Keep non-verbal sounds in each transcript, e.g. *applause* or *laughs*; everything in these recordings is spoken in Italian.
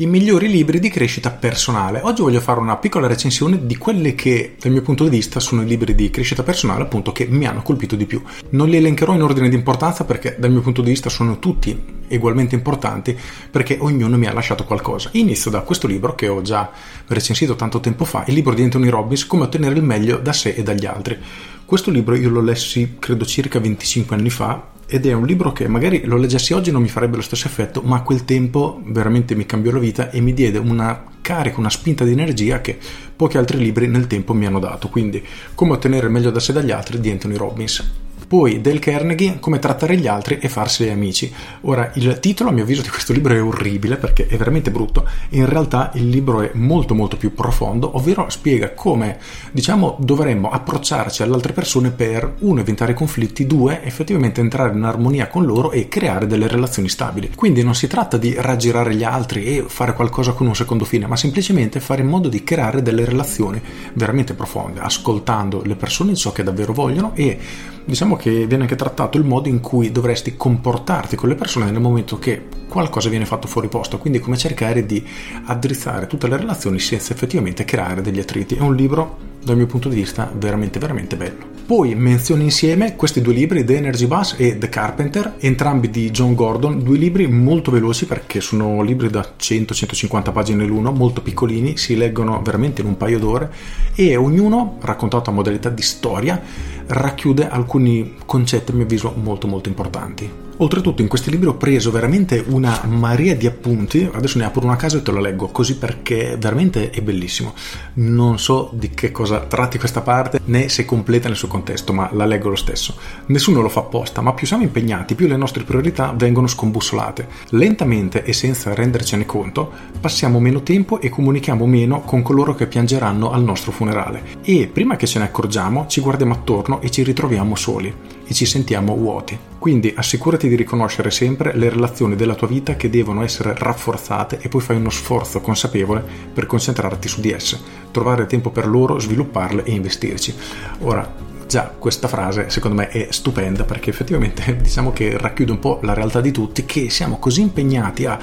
I migliori libri di crescita personale. Oggi voglio fare una piccola recensione di quelle che, dal mio punto di vista, sono i libri di crescita personale, appunto, che mi hanno colpito di più. Non li elencherò in ordine di importanza perché, dal mio punto di vista, sono tutti ugualmente importanti perché ognuno mi ha lasciato qualcosa. Inizio da questo libro che ho già recensito tanto tempo fa, il libro di Anthony Robbins, Come ottenere il meglio da sé e dagli altri. Questo libro io l'ho lessi credo circa 25 anni fa ed è un libro che magari lo leggessi oggi non mi farebbe lo stesso effetto, ma a quel tempo veramente mi cambiò la vita e mi diede una carica, una spinta di energia che pochi altri libri nel tempo mi hanno dato. Quindi, come ottenere il meglio da sé dagli altri di Anthony Robbins. Poi Dale Carnegie, come trattare gli altri e farsi amici. Ora, il titolo a mio avviso di questo libro è orribile perché è veramente brutto. In realtà il libro è molto molto più profondo, ovvero spiega come, diciamo, dovremmo approcciarci alle altre persone per, uno, evitare conflitti, due, effettivamente entrare in armonia con loro e creare delle relazioni stabili. Quindi non si tratta di raggirare gli altri e fare qualcosa con un secondo fine, ma semplicemente fare in modo di creare delle relazioni veramente profonde, ascoltando le persone ciò che davvero vogliono e diciamo che viene anche trattato il modo in cui dovresti comportarti con le persone nel momento che qualcosa viene fatto fuori posto, quindi come cercare di addrizzare tutte le relazioni senza effettivamente creare degli attriti. È un libro dal mio punto di vista veramente veramente bello. Poi menziono insieme questi due libri, The Energy Bus e The Carpenter, entrambi di John Gordon, due libri molto veloci perché sono libri da 100-150 pagine l'uno, molto piccolini, si leggono veramente in un paio d'ore e ognuno, raccontato a modalità di storia, racchiude alcuni concetti a mio avviso molto molto importanti. Oltretutto in questi libri ho preso veramente una marea di appunti, adesso ne apro una casa e te lo leggo così perché veramente è bellissimo. Non so di che cosa tratti questa parte né se completa nel suo contesto, ma la leggo lo stesso. Nessuno lo fa apposta, ma più siamo impegnati, più le nostre priorità vengono scombussolate. Lentamente e senza rendercene conto, passiamo meno tempo e comunichiamo meno con coloro che piangeranno al nostro funerale. E prima che ce ne accorgiamo, ci guardiamo attorno e ci ritroviamo soli e ci sentiamo vuoti. Quindi assicurati di riconoscere sempre le relazioni della tua vita che devono essere rafforzate e poi fai uno sforzo consapevole per concentrarti su di esse, trovare tempo per loro, svilupparle e investirci. Ora, già questa frase secondo me è stupenda perché effettivamente *laughs* diciamo che racchiude un po' la realtà di tutti che siamo così impegnati a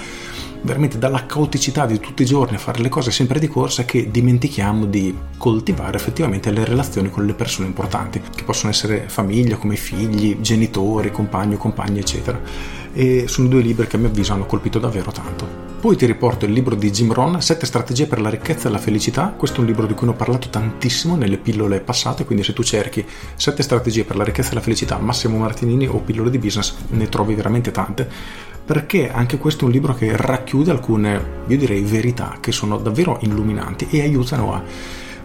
veramente dalla caoticità di tutti i giorni a fare le cose sempre di corsa che dimentichiamo di coltivare effettivamente le relazioni con le persone importanti, che possono essere famiglia, come figli, genitori, compagni o compagni, eccetera. E sono due libri che a mio avviso hanno colpito davvero tanto. Poi ti riporto il libro di Jim Rohn, 7 strategie per la ricchezza e la felicità. Questo è un libro di cui ho parlato tantissimo nelle pillole passate, quindi se tu cerchi 7 strategie per la ricchezza e la felicità, Massimo Martinini o pillole di business, ne trovi veramente tante perché anche questo è un libro che racchiude alcune, io direi, verità che sono davvero illuminanti e aiutano a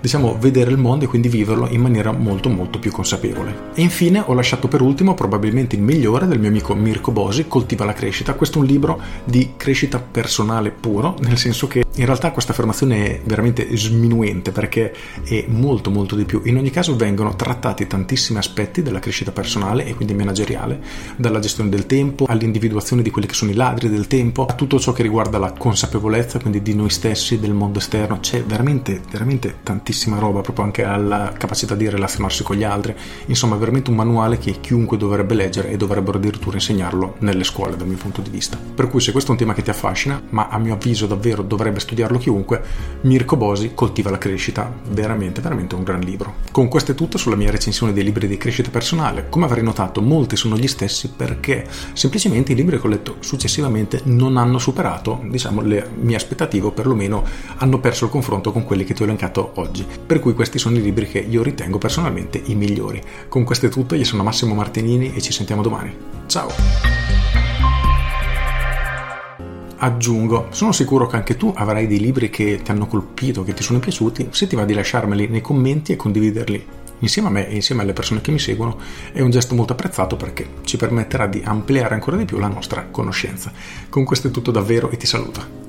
diciamo, vedere il mondo e quindi viverlo in maniera molto molto più consapevole. E infine ho lasciato per ultimo probabilmente il migliore del mio amico Mirko Bosi, Coltiva la crescita. Questo è un libro di crescita personale puro, nel senso che in realtà questa affermazione è veramente sminuente perché è molto molto di più. In ogni caso vengono trattati tantissimi aspetti della crescita personale e quindi manageriale, dalla gestione del tempo all'individuazione di quelli che sono i ladri del tempo, a tutto ciò che riguarda la consapevolezza, quindi di noi stessi, del mondo esterno. C'è veramente veramente tantissima roba, proprio anche alla capacità di relazionarsi con gli altri. Insomma, è veramente un manuale che chiunque dovrebbe leggere e dovrebbero addirittura insegnarlo nelle scuole, dal mio punto di vista. Per cui, se questo è un tema che ti affascina, ma a mio avviso davvero dovrebbe studiarlo chiunque, Mirko Bosi coltiva la crescita. Veramente, veramente un gran libro. Con questo è tutto sulla mia recensione dei libri di crescita personale. Come avrei notato, molti sono gli stessi perché semplicemente i libri che ho letto successivamente non hanno superato, diciamo, le mie aspettative, o perlomeno hanno perso il confronto con quelli che ti ho elencato oggi per cui questi sono i libri che io ritengo personalmente i migliori. Con questo è tutto, io sono Massimo Martinini e ci sentiamo domani. Ciao! Aggiungo, sono sicuro che anche tu avrai dei libri che ti hanno colpito, che ti sono piaciuti, se ti va di lasciarmeli nei commenti e condividerli insieme a me e insieme alle persone che mi seguono, è un gesto molto apprezzato perché ci permetterà di ampliare ancora di più la nostra conoscenza. Con questo è tutto davvero e ti saluto.